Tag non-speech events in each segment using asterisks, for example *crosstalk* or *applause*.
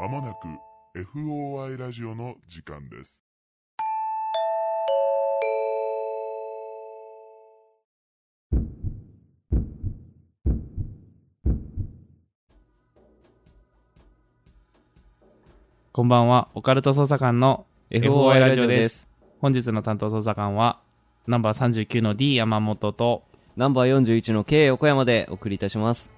まもなく FOI ラジオの時間です。こんばんは、オカルト捜査官の FOI ラジオです。本日の担当捜査官は、ナンバー39の D 山本と、ナンバー41の K 横山でお送りいたします。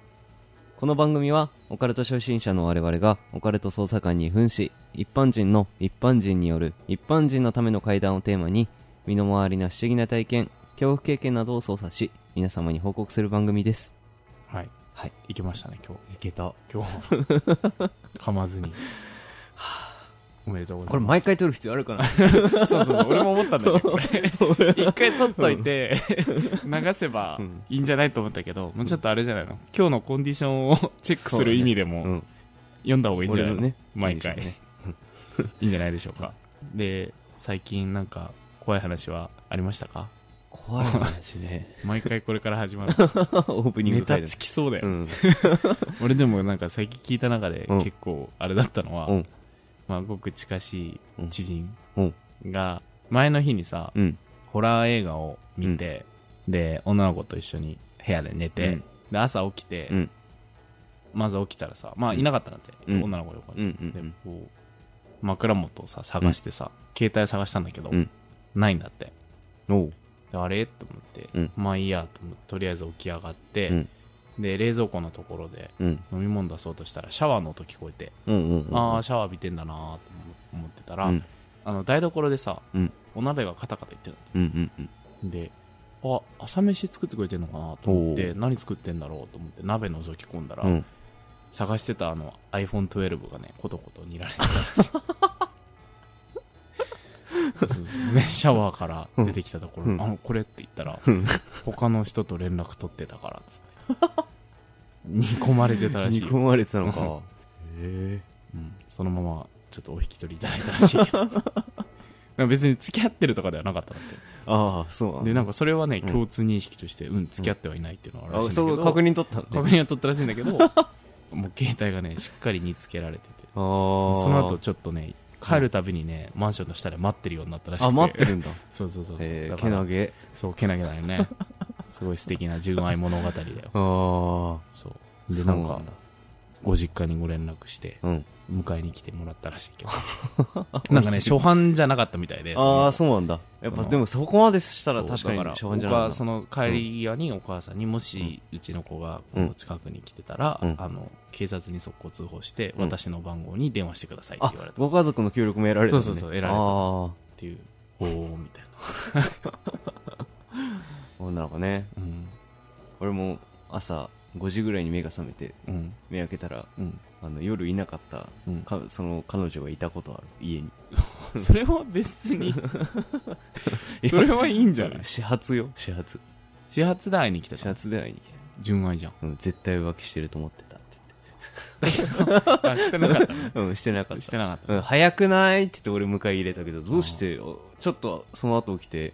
この番組は、オカルト初心者の我々が、オカルト捜査官に扮し、一般人の一般人による一般人のための会談をテーマに、身の回りな不思議な体験、恐怖経験などを操作し、皆様に報告する番組です。はい。はい。行きましたね、今いけた。日。今日、噛まずに。おめでとうございます。これ毎回撮る必要あるかな？*laughs* そうそうそう、俺も思ったんだけど、*laughs* これ、一回撮っといて、流せばうんいいんじゃないと思ったけど、もうちょっとあれじゃないの？今日のコンディションをチェックする意味でも、うん。読んだ方がいいんじゃないの？ね。毎回、ねいいんじゃないでしょうか。で、最近なんか怖い話はありましたか？怖い話ね。*laughs* 毎回これから始まる。オープニンネグ回タつきそうだよ、うん。俺でもなんか最近聞いた中でうん結構あれだったのは、うん。まあごく近しい知人うんが前の日にさ、うん。ホラー映画を見て、で、女の子と一緒に部屋で寝て、うんで、朝起きて、うん。まず起きたらさ、まあいなかったなって、うん女の子横に。うん。うん。で、こう、枕元をさ、探してさ、携帯探したんだけど、うんないんだって。あれ？と思って、うんまあいいやと思って、とりあえず起き上がって、うんで、冷蔵庫のところでうん。飲み物出そうとしたら、シャワーの音聞こえて、うん。うん。うんああ、シャワー浴びてんだなーと思ってたら、うんあの、台所でさ、うんお鍋がカタカタ言ってるうん。うん。うん。んで、あ、朝飯作ってくれてんのかなと思って、お何作ってんだろうと思って、鍋覗き込んだら、うん。探してたあの iPhone12 がね、コトコト煮られてたらしい。*laughs* ね、シャワーから出てきたところ、うんあの、これって言ったら、うん他の人と連絡取ってたから、つって。*laughs* 煮込まれてたらしいよ。煮込まれてたのか。*laughs* へえ。うん、そのまま、ちょっとお引き取りいただいたらしいけど。*laughs* 別に付き合ってるとかではなかったんだって。ああ、そうで、なんかそれはね、うん共通認識として、うん、付き合ってはいないっていうのはあるらしいんあ、だけど。そう、確認取った。確認は取ったらしいんだけど、もう携帯がね、しっかり煮付けられてて。ああ。その後ちょっとね、帰るたびにね、マンションの下で待ってるようになったらしくて。あ、待ってるんだ。そうそうそうそう。けなげ。そう、けなげだよね。すごい素敵な純愛物語だよ。*laughs* ああ。そう。で、なんか、ご実家にご連絡して、うん。迎えに来てもらったらしいけど。*laughs* なんかね、初版じゃなかったみたいで。ああ、そそうなんだ。やっぱ、でもそこまでしたら確かに初版じゃないなお母その帰り際にお母さんにもし、うちの子がこの近くに来てたら、うんあの、警察に速攻通報して、うん私の番号に電話してくださいってあ言われたっ、ご家族の協力も得られた。そうそうそう得られたあていう、おー、みたいあ。女の子ね。な。うん。俺も朝5時ぐらいに目が覚めて、うん。目開けたら、うん。あの、夜いなかった、うん。かその彼女がいたことある、家に。*laughs* それは別に、*laughs* それはいいんじゃない？始発よ、始発。始発で会いに来て始た。発で会いに来て。純愛じゃん。うん、絶対浮気してると思ってたって *laughs* あ、してなかったね。うん、してなかった。してなかった。うん、早くない？って言って俺迎え入れたけど、どうして、おちょっとその後起きて、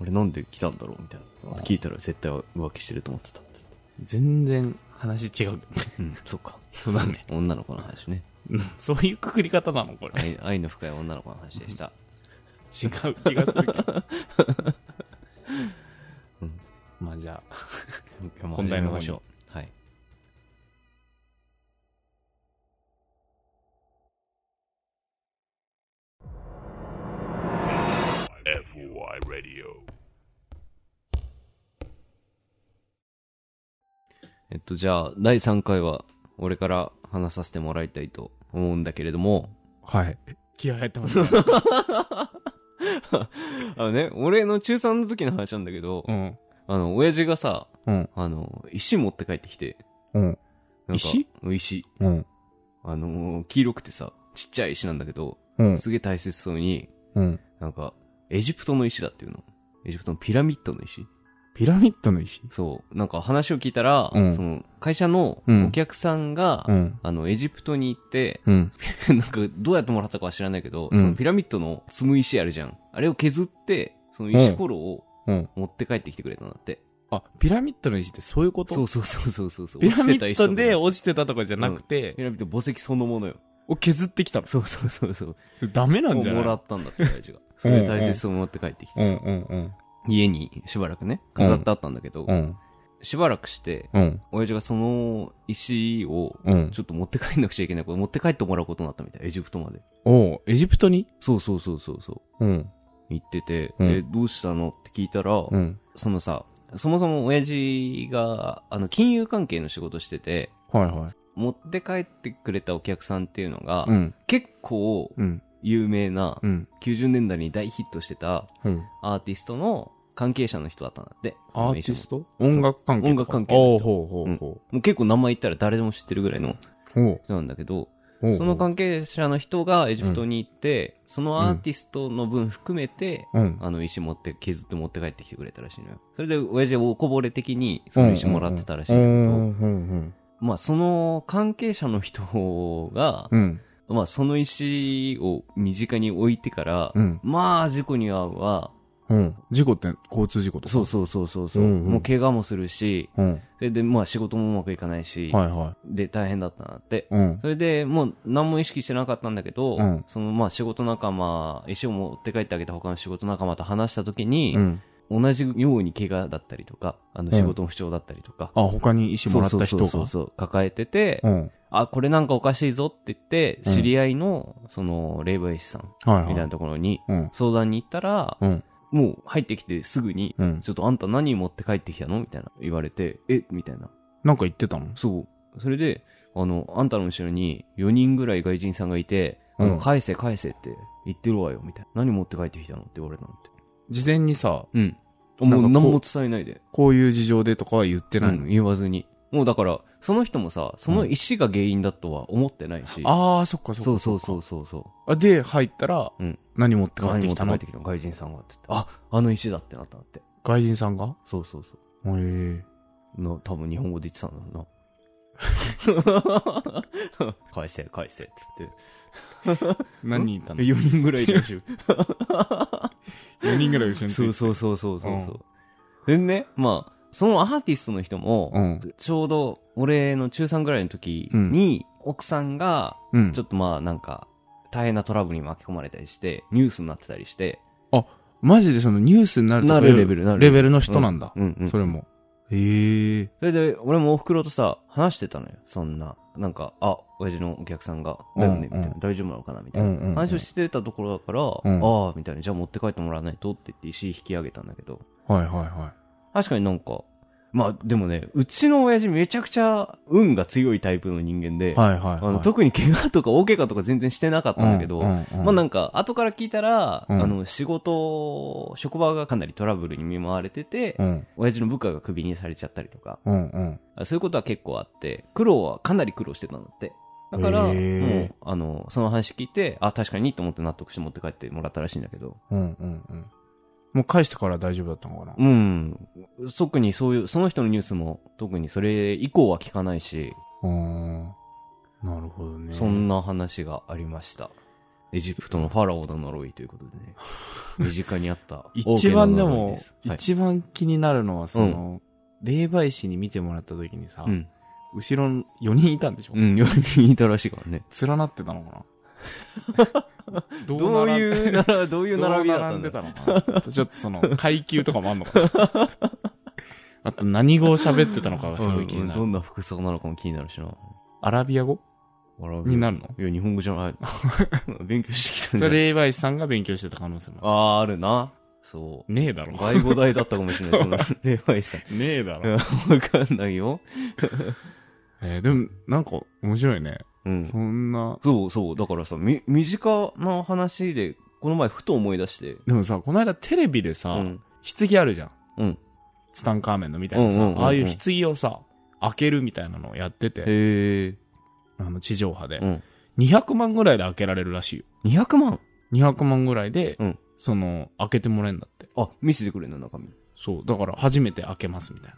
俺なんで来たんだろうみたいな。聞いたら絶対浮気してると思ってたっつって。全然話違う。うん、そっか。そうだね。女の子の話ね。うんそういうくくり方なのこれ。愛愛の深い女の子の話でした。違う気がするけど。うんまあじゃあ、*laughs* 本本題の方に FOI Radio えっと、じゃあ、第3回は、俺から話させてもらいたいと思うんだけれども、はい。気合入ってますね。*laughs* あのね、俺の中3の時の話なんだけど、うん。あの、親父がさ、うん。あの、石持って帰ってきて、うん。なんか石？石。うん。あの、黄色くてさ、ちっちゃい石なんだけど、うん。すげえ大切そうに、うん。なんか、エジプトの石だっていうの？エジプトのピラミッドの石？ピラミッドの石？そう。なんか話を聞いたら、うんその、会社のうんお客さんが、うん。あの、エジプトに行って、うん。*laughs* なんか、どうやってもらったかは知らないけど、うんそのピラミッドの積む石あるじゃん。あれを削って、その石ころをうん。持って帰ってきてくれたんだって。あ、ピラミッドの石ってそういうこと？そうそうそうそうそうそう。*laughs* ピラミッドで落ちてた石とか落ちてたとかじゃなくてピ、ラミッド墓石そのものよ。を削ってきたの？そうそうそうそう。それダメなんじゃない？もらったんだって、親父が。それで大切そう持って帰ってきてさ、家にしばらくね、飾ってあったんだけど。しばらくして、うん。親父がその石を、うん。ちょっと持って帰んなくちゃいけないこと、持って帰ってもらうことになったみたい、エジプトまで。おうエジプトに？そうそうそうそうそう。うん。行ってて、うんえ、どうしたの？って聞いたら、うん。そのさ、そもそも親父が、あの、金融関係の仕事してて、はいはい。持って帰ってくれたお客さんっていうのが、うん。結構うん。有名な、うん。90年代に大ヒットしてたうん。アーティストの関係者の人だったんだって。アーティスト？ト音楽関係音楽関係の人おうほうほうほもう結構名前言ったら誰でも知ってるぐらいのう。ほう。人なんだけど、ほうその関係者の人がエジプトに行って、そのアーティストの分含めて、うん。あの石持って削って持って帰ってきてくれたらしいのよ。それで親父はおこぼれ的にその石もらってたらしいんだけど。まあその関係者の人が、うん。まあその石を身近に置いてから、うん。まあ事故に遭うわ、うん。事故って交通事故とか？そうそうそうそうそう、うんうんもう怪我もするし、うん。それでまあ仕事もうまくいかないし、はいはで大変だったなって。い。うん。それでもう何も意識してなかったんだけど、うんそのまあ仕事仲間、石を持って帰ってあげた他の仕事仲間と話した時に、うん。同じように怪我だったりとか、あのうん仕事の不調だったりとか、あ、他に石もらった人が。そうそうそうそう抱えてて、うん。あ、これなんかおかしいぞって言って、うん知り合いの、その、霊媒師さん。みたいなところにうん。相談に行ったら、うん。もう入ってきてすぐに、うん。ちょっとあんた何持って帰ってきたのみたいな言われて、え？みたいな。なんか言ってたの？そう。それで、あの、あんたの後ろに4人ぐらい外人さんがいて、うん返せ返せって言ってるわよ、みたいな。何持って帰ってきたのって言われたのって。事前にさ、うん。もう何も伝えないで。こういう事情でとかは言ってないの？うん、言わずに。もうだから、その人もさ、その石が原因だとは思ってないし。ああ、そっかそっか。そうそうそうそうそう。か。あで、入ったら、うん何持って帰っ何てきたの？持ってきたの？外人さんがって言って。あ、あの石だってなったんだって。外人さんが？そうそうそへえ。う。の、多分日本語で言ってたんだろうな。*laughs* 返せ、返せ、っつって。何人いたの？4人ぐらいいるらしい。*laughs* ?4 人ぐらい一緒について。そうそうそうそうそう。でね、まあ、そのアーティストの人も、うん。ちょうど俺の中3ぐらいの時に、奥さんが、うん。ちょっとまあなんか、大変なトラブルに巻き込まれたりして、ニュースになってたりして、マジでそのニュースになるなるレベルなるレベルの人なんだ。うんうん。それも。へえ。それで、俺もお袋とさ、話してたのよ。そんな、なんか、あ、親父のお客さんが、だよね、みうんうんたいな、大丈夫なのかなみたいな。うんうんうん。話をしてたところだから、んああ、みたいな、じゃあ持って帰ってもらわないとって言って石引き上げたんだけど、はいはいは確かになんか、まあでもね、うちの親父めちゃくちゃ運が強いタイプの人間で、い。はいはいはい。あの特に怪我とか大怪我とか全然してなかったんだけど、うんうんうんまあなんか、後から聞いたら、うんあの、仕事、職場がかなりトラブルに見舞われてて、うん。親父の部下がクビにされちゃったりとか、うんうん。あそういうことは結構あって、苦労はかなり苦労してたんだって。だから、もう、あの、その話聞いて、あ、確かにと思って納得して持って帰ってもらったらしいんだけど、うんうんうん。もう返してから大丈夫だったのかな？うん。特にそういう、その人のニュースも、特にそれ以降は聞かないし、うーん。なるほどね。そんな話がありました。エジプトのファラオの呪いということでね。*laughs* 身近にあった一番で王家の呪いもす、はい一番気になるのは、その、霊媒師に見てもらった時にさ、うん。後ろに4人いたんでしょ、うん、4人いたらしいからね。連なってたのかな？*laughs* どどういうなら、どういう並びだったんだどう並んでたのかなちょっとその、階級とかもあんのかな *laughs* あと何語を喋ってたのかがすごい気になる。うんどんな服装なのかも気になるしな。アラビア語？になるの？いや、日本語じゃない。*laughs* 勉強してきたんじゃそれ霊媒師さんが勉強してた可能性もあああ、あるな。そう。る。ねえだろ。外語大だったかもしれない、その、霊媒師さん。ねえだろ。わかんないよ。えーでも、なんか面白いね。うん。そんな。そうそう。だからさ、み、身近な話で、この前ふと思い出して。でもさ、この間テレビでさ、うん。棺あるじゃん。うん。ツタンカーメンのみたいなさ、うんうんうんうんああいう棺をさ、開けるみたいなのをやってて、へえ。あの、地上波でう。ん。200万ぐらいで開けられるらしいよ。200万？200万ぐらいで、うんその、開けてもらえるんだって。あ、見せてくれんの中身。そう。だから初めて開けますみたい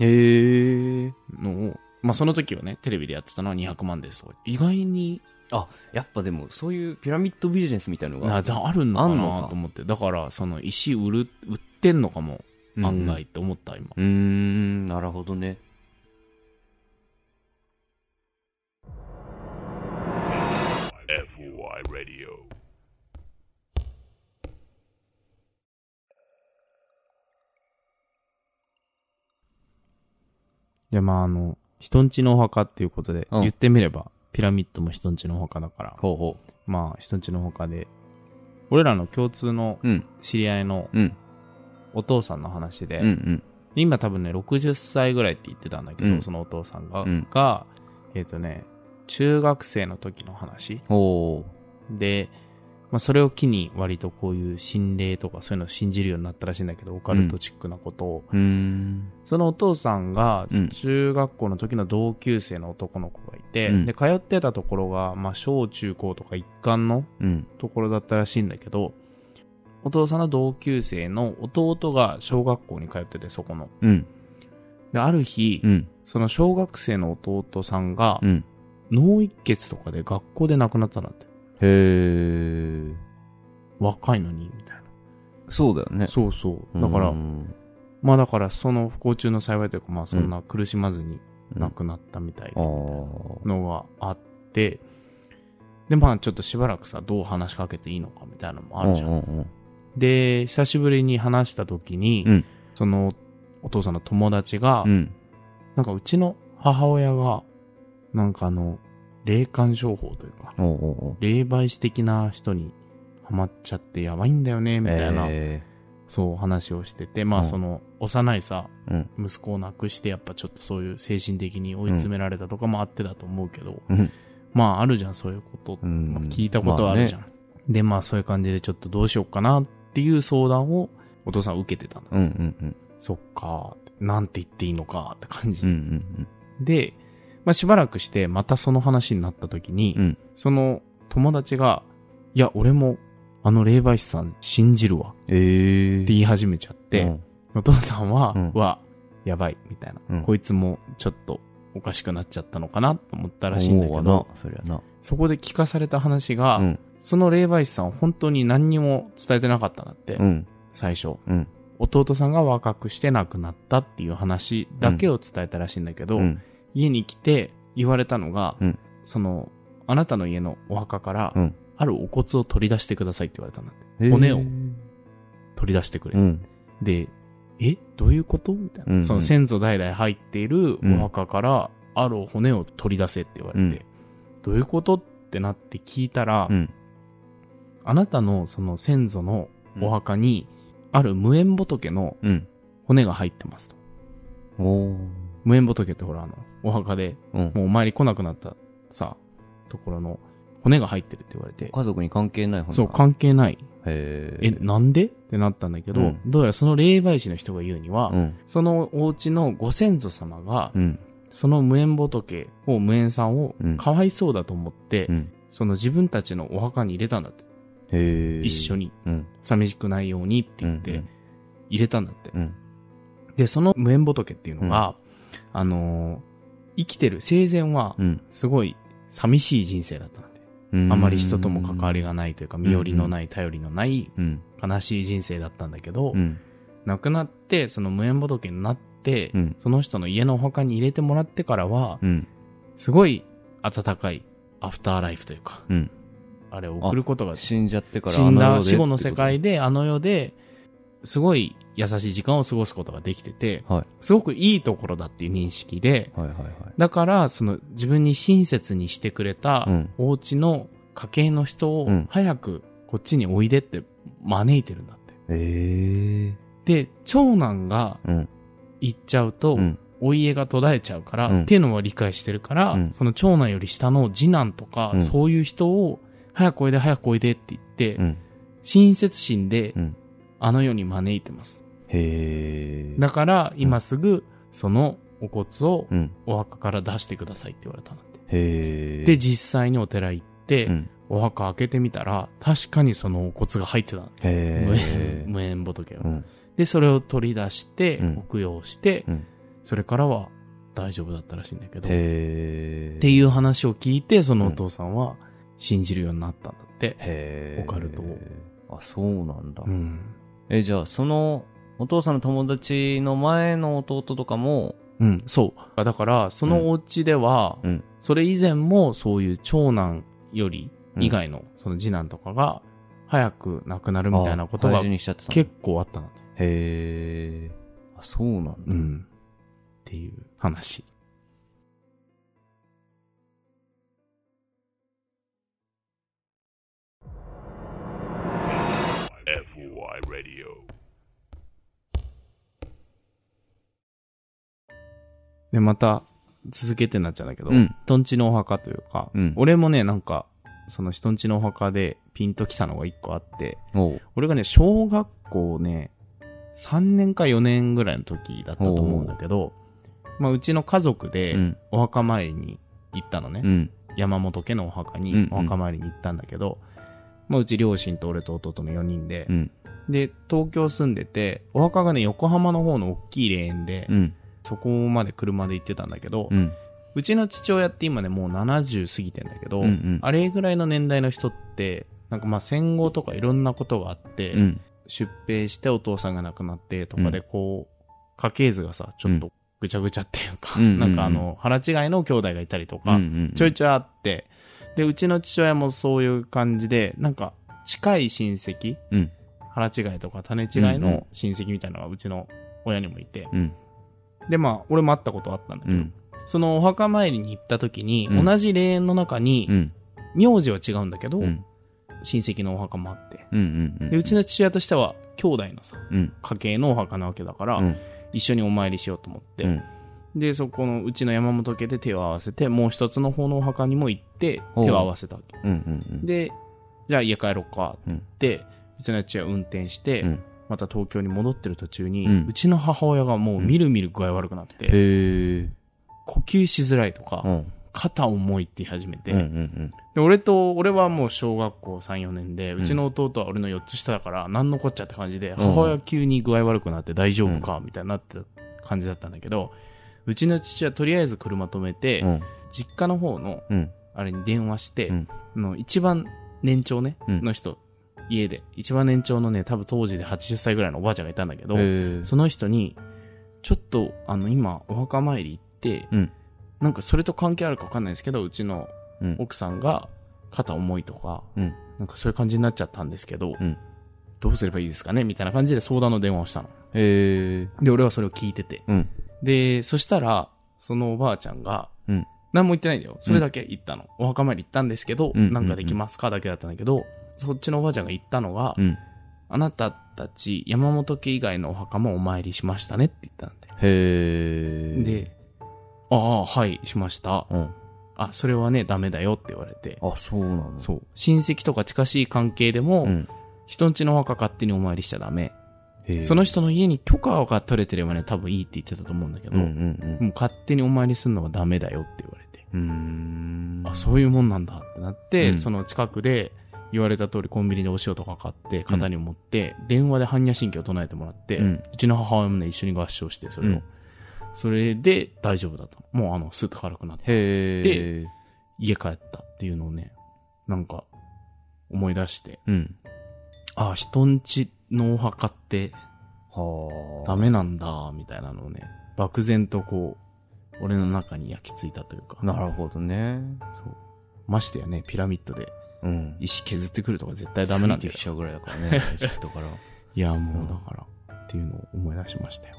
へえ。なのを、まあその時はね、テレビでやってたのは200万ですとか。意外に、あ、やっぱでも、そういうピラミッドビジネスみたいのが。な、じゃああるのかあんのか？なと思って。だから、その石売る、売ってんのかも、うん案外って思った、今。うーん、なるほどね。FOI Radio じゃあまああの、人んちのお墓っていうことで、うん言ってみれば、ピラミッドも人んちのお墓だから、ほうほまあ人んちのお墓で、俺らの共通のう。うん。知り合いのうん。お父さんの話で、うんうん。今多分ね、60歳ぐらいって言ってたんだけど、うんそのお父さんが、うんが、えっ、とね、中学生の時の話ほで、まあ、それを機に割とこういう心霊とかそういうのを信じるようになったらしいんだけど、オカルトチックなことを。う。うーん。そのお父さんがうん、中学校の時の同級生の男の子がいて、うんで、通ってたところが、まあ、小中高とか一貫のうん。ところだったらしいんだけど、お父さんの同級生の弟が小学校に通ってて、そこの。うん。で、ある日、うん。その小学生の弟さんがう、ん。脳一血とかで学校で亡くなったんだって。へー。若いのに、みたいな。そうだよね。そうそう。だからう、んまあだから、その不幸中の幸いというか、まあそんな苦しまずに亡くなったみたいああ。のがあって、で、まあちょっとしばらくさ、どう話しかけていいのかみたいなのもあるじゃん。うんうんで、久しぶりに話した時に、うんそのお父さんの友達が、うん。なんかうちの母親が、なんかあの、霊感商法というか、おうおうおう霊媒師的な人にハマっちゃってやばいんだよね、みたいな、えそう話をしてて、まうんあその、幼いさ、ーうん。息子を亡くしてやっぱちょっとそういう精神的に追い詰められたとかもあってだと思うけど、うん。まああるじゃん、そういうこと。うんまあ聞いたことはあるじゃん。で、まあそういう感じでちょっとどうしようかなっていう相談をお父さんは受けてたんだ。うんうんうん。そっか、なんて言っていいのかって感じ。うんうんで、まあしばらくしてまたその話になった時に、うん。その友達が、いや、俺もあの霊媒師さん信じるわってええ。言い始めちゃって、うんお父さんは、うんわ、やばい、みたいな、うんこいつもちょっとおかしくなっちゃったのかなと思ったらしいんだけどそりゃな。そこで聞かされた話が、うん。その霊媒師さんは本当に何にも伝えてなかったんだって、うん。最初。うん。弟さんが若くして亡くなったっていう話だけを伝えたらしいんだけど、うん。家に来て言われたのが、うんその、あなたの家のお墓から、うんあるお骨を取り出してくださいって言われたんだって。骨を取り出してくれ。うん。で、え？どういうこと？みたいな、うんうんその先祖代々入っているお墓から、ある骨を取り出せって言われて、うんどういうこと？ってなって聞いたら、うん。あなたのその先祖のお墓に、ある無縁仏のうん。骨が入ってますと。おー。無縁仏ってほらあの、お墓でうん。もうお参り来なくなったさ、ところの骨が入ってるって言われて、家族に関係ない本そう、関係ない。へえ、なんで？ってなったんだけど、うんどうやらその霊媒師の人が言うには、うん。そのお家のご先祖様が、うん。その無縁仏を、無縁さんをうん、かわいそうだと思って、うん。その自分たちのお墓に入れたんだって。へー。一緒に。うん。寂しくないようにって言って、入れたんだって。うん。で、その無縁仏っていうのが、あのー生きてる生前はう、ん。すごい寂しい人生だったんで。うん。あまり人とも関わりが。がないというか、身寄りのない、頼りのない、うん。悲しい人生だったんだけど、うん。亡くなって、その無縁仏になって、うんその人の家のお墓に入れてもらってからは、うん。すごい温かいアフターライフというか、うん。あれを送ることが、死んじゃってから死んだ死後の世界で、あの世で、すごい優しい時間を過ごすことができてて、はい。すごくいいところだっていう認識で、はいはいはい。だから、その自分に親切にしてくれたうんお家の家系の人をうん早くこっちにおいでって招いてるんだって。えで、長男が。行っちゃうと、うん。お家が途絶えちゃうから、うんっていうのは理解してるから、うんその長男より下の次男とか、うんそういう人を、早くおいで早くおいでって言って、うん。親切心で、うん。あの世に招いてます。へえ。だから、今すぐ、そのお骨をうん。お墓から出してくださいって言われたんだって。へえ。で、、実際にお寺行って、うん。お墓開けてみたら、確かにそのお骨が入ってた無縁え。無縁仏が。うん。で、それを取り出して、うん供養して、うんそれからは大丈夫だったらしいんだけど、っへえ。ていう話を聞いて、そのお父さんは信じるようになったんだって。へえ。オカルトを。あ、そうなんだう。ん。え、じゃあ、その、お父さんの友達の前の弟とかも、うん、そう。だから、そのお家では、うん。それ以前もそういう長男より以外の、その次男とかが、早く亡くなるみたいなことが結構あったなと。へえ。あ、そうなんだ。うん。っていう話。FOI Radio で、また、続けてなっちゃうんだけど、うん人んちのお墓というか、うん俺もね、なんか、その人んちのお墓でピンときたのが一個あって、おう。俺がね、小学校ね、3年か4年ぐらいの時だったと思うんだけど、まあ、うちの家族でうん。お墓参りに行ったのね。うん。山本家のお墓にお墓参りに行ったんだけど、まあ、うち両親と俺と弟の4人で、うん。で、東京住んでて、お墓がね、横浜の方の大きい霊園で、うん。そこまで車で行ってたんだけど、うん。うちの父親って今ね、もう70過ぎてんだけど、うんうんあれぐらいの年代の人って、なんかまあ戦後とかいろんなことがあって、うん。出兵してお父さんが亡くなってとかでうんこう、家系図がさ、ちょっとぐちゃぐちゃっていうか、なんかあの、腹違いの兄弟がいたりとか、うん。ちょいちょいあって、で、うちの父親もそういう感じで、なんか近い親戚、うん。腹違いとか種違いの親戚みたいなのがうちの親にもいて、うん。で、まあ、俺も会ったことあったんだけど、うん。そのお墓参りに行った時に、うん同じ霊園の中に、うん。名字は違うんだけど、うん。親戚のお墓もあって。で、うちの父親としては、兄弟のさ、うん。家系のお墓なわけだから、うん。一緒にお参りしようと思って、うん。で、そこのうちの山本家で手を合わせて、もう一つの方のお墓にも行って、手を合わせたわけ。うん。うん。で、じゃあ家帰ろうかって言って、うちの父親運転して、うん。また東京に戻ってる途中に、ううんちの母親がもうみるみる具合悪くなって。呼吸しづらいとか、うん。肩重いって言い始めて、うん。うん。で俺と、俺はもう小学校3、4年で、んうちの弟は俺の4つ下だから、何のこっちゃって感じで、母親急に具合悪くなって大丈夫か、みたいになってた感じだったんだけど、うちの父はとりあえず車止めて、うん。実家の方の、うん。あれに電話して、うんあの一番年長ね、うんの人、家で、一番年長のね、多分当時で80歳ぐらいのおばあちゃんがいたんだけど。その人に、ちょっと、あの、今、お墓参り行って、うんなんかそれと関係あるかわかんないですけど、うちのうん。奥さんが肩重いとか、うんなんかそういう感じになっちゃったんですけど、うんどうすればいいですかねみたいな感じで相談の電話をしたの。で、俺はそれを聞いてて。うん。で、そしたら、そのおばあちゃんが、うん何も言ってないんだよ。それだけ言ったの。お墓参り行ったんですけど、うんなんかできますか？だけだったんだけど、そっちのおばあちゃんが言ったのが、うん。あなたたち山本家以外のお墓もお参りしましたねって言ったんへえ。で。、で、ああ、はい、しました。うん。あ、それはね、ダメだよって言われて。あ、そうなのそう。親戚とか近しい関係でも、うん。人んちのお墓勝手にお参りしちゃダメ。その人の家に許可が取れてればね、多分いいって言ってたと思うんだけど、うんうんもう勝手にお参りするのはダメだよって言われて。あ、そういうもんなんだってなって、うんその近くで言われた通りコンビニでお塩とか買って、肩に持って、電話で般若心経を唱えてもらって、ううんちの母親もね、一緒に合唱して、それを。うんそれで大丈夫だと。もうあの、スーッと軽くなって、へえ。家帰ったっていうのをね、なんか、思い出して、うん。あ、人んちのお墓ってはあ。ダメなんだ、みたいなのをね、漠然とこう、俺の中に焼き付いたというか。なるほどね。そう。ましてやね、ピラミッドでうん。石削ってくるとか絶対ダメなんだよついてき。ちゃうぐらいだからね。*laughs* エジプトから。いや、もうだから、っていうのを思い出しましたよ。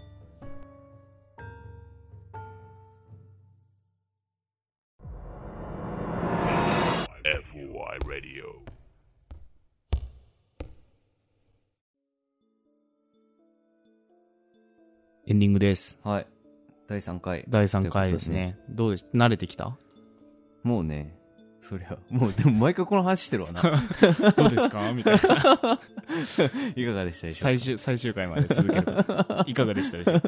FOI Radio エンディングです。はい。第3回。第3回ですね。どうです慣れてきた？もうね、そりゃ、もう、でも毎回この話してるわな。*laughs* どうですか？みたいな。*laughs* いかがでしたでしょう最終、最終回まで続ける。いかがでしたでしょう？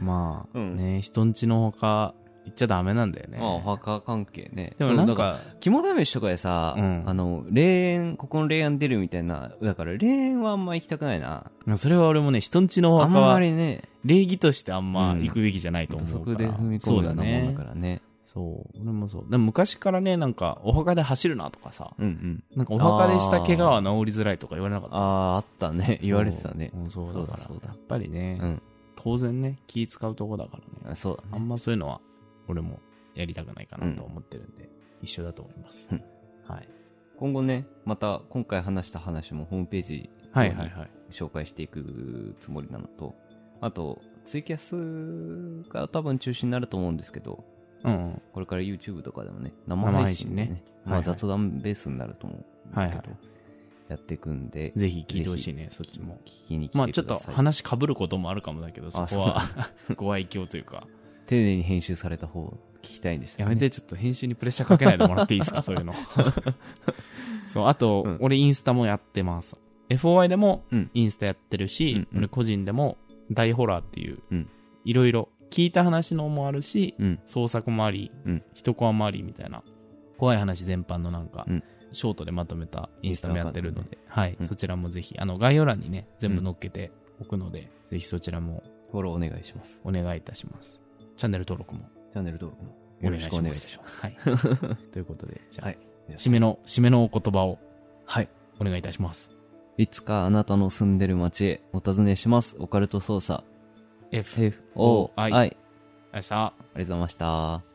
*laughs* まあ、うんね、人んちの墓行っちゃダメなんだよね。まあ、お墓関係ね。でもなんか、肝試しとかでさ、うんあの、霊園、ここの霊園出るみたいな、だから霊園はあんま行きたくないな。それは俺もね、人んちのおあんま墓はりね、礼儀としてあんまうん行くべきじゃないと土思うから。足で踏み込むようなもんだからね。そう。俺もそう。でも昔からね、なんか、お墓で走るなとかさ、うんうん。なんかお墓でした怪我は治りづらいとか言われなかった。ああ、あったね。言われてたね。うんそうだから。やっぱりね、うん。当然ね、気使うとこだからね。あそうだあんまそういうのは、俺もやりたくないかなと思ってるんで、一緒だと思います。うんはい。今後ね、また今回話した話もホームページはいはいはい。紹介していくつもりなのと、あと、ツイキャスが多分中心になると思うんですけど、うんうん。これから YouTube とかでもね、生配信でね、生配信ねまあ雑談ベースになると思うけど、はいはいやっていくんで、ぜひ聞いてほしいね、そっちも。聞きに来て。まあちょっと話被ることもあるかもだけど、そあこは *laughs* ご愛嬌というか。丁寧に編集された方を聞きたいんでした、ね。やめて、ちょっと編集にプレッシャーかけないでもらっていいですか、*laughs* そういうの。*laughs* そう、あと、うん俺インスタもやってます。FOI でもうんインスタやってるし、うんうん俺個人でも大ホラーっていううん、いろいろ聞いた話のもあるし、うん。創作もあり、うん一コアもありみたいな、怖い話全般のなんか、うんショートでまとめたインスタもやってるので、はい、うんそちらもぜひ、あの、概要欄にね、全部載っけておくので、ぜひそちらもフォローお願いします。お願いいたします。チャンネル登録もチャンネル登録もお願いしよろしくお願います。します。はい。*laughs* ということで、じゃあ、はい。締めの、締めのお言葉をはい。お願いいたします。いつかあなたの住んでる街へお尋ねします。オカルト捜査。F、F、O、I。ありがとうございました。